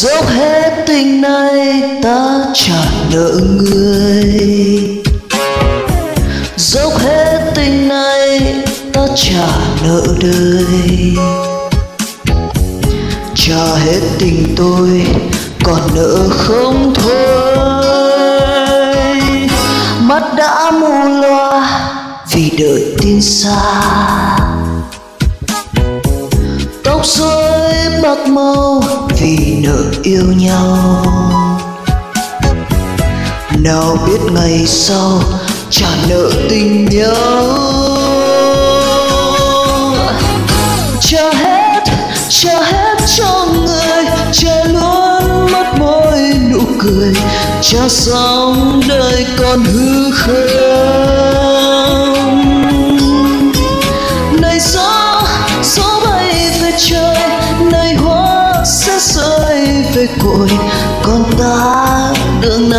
dốc hết tình này ta trả nợ người. Dốc hết tình này ta trả nợ đời. Trả hết tình tôi còn nợ không thôi. Mắt đã mù loa vì đợi tin xa tóc rối bạc màu vì nợ yêu nhau. Nào biết ngày sau trả nợ tình nhau. Trả hết trả hết cho người trả luôn mất môi nụ cười. Trả xong đời còn hư khơi.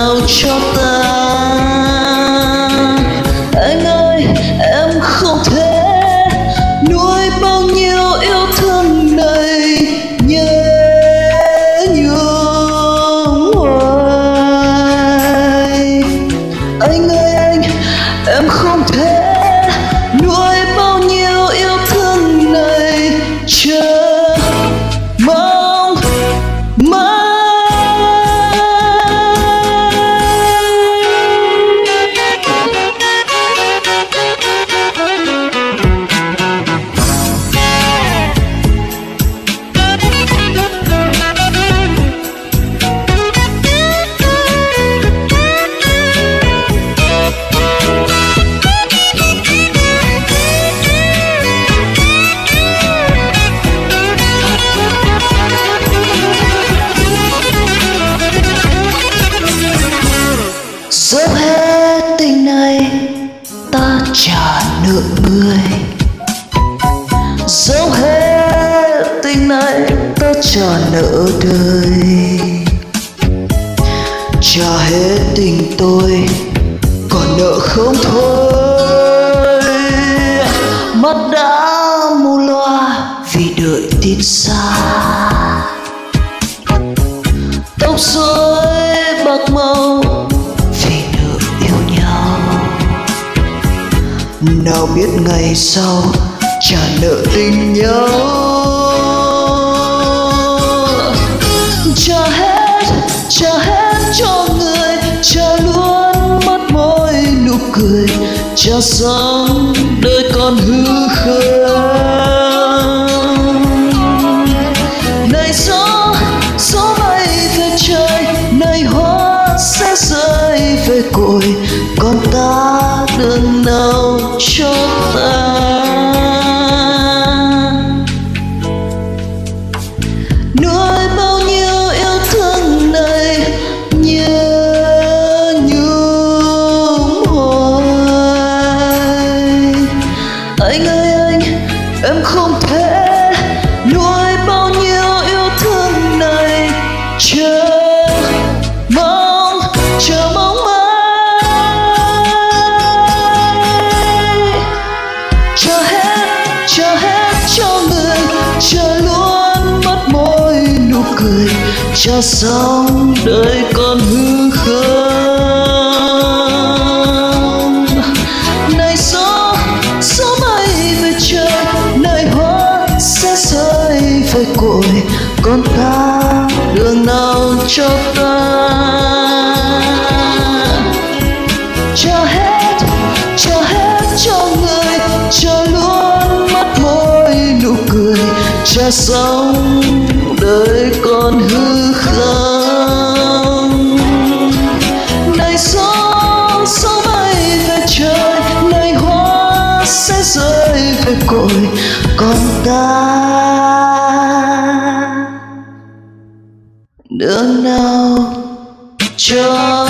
Đường nào ta trả nợ người dốc hết tình này ta trả nợ đời. Trả hết tình tôi còn nợ không thôi. Mắt đã mù loa vì đợi tin xa. Tóc rối nào biết ngày sau trả nợ tình nhau trả hết trả hết cho người, trả luôn mất môi nụ cười. Trả sống đời còn hư khơi. Chờ luôn mất môi nụ cười cha sống đời còn hư khơi. Sống, đời còn hư không? Này gió gió bay về trời này hoa sẽ rơi về cội còn ta. Đường nào cho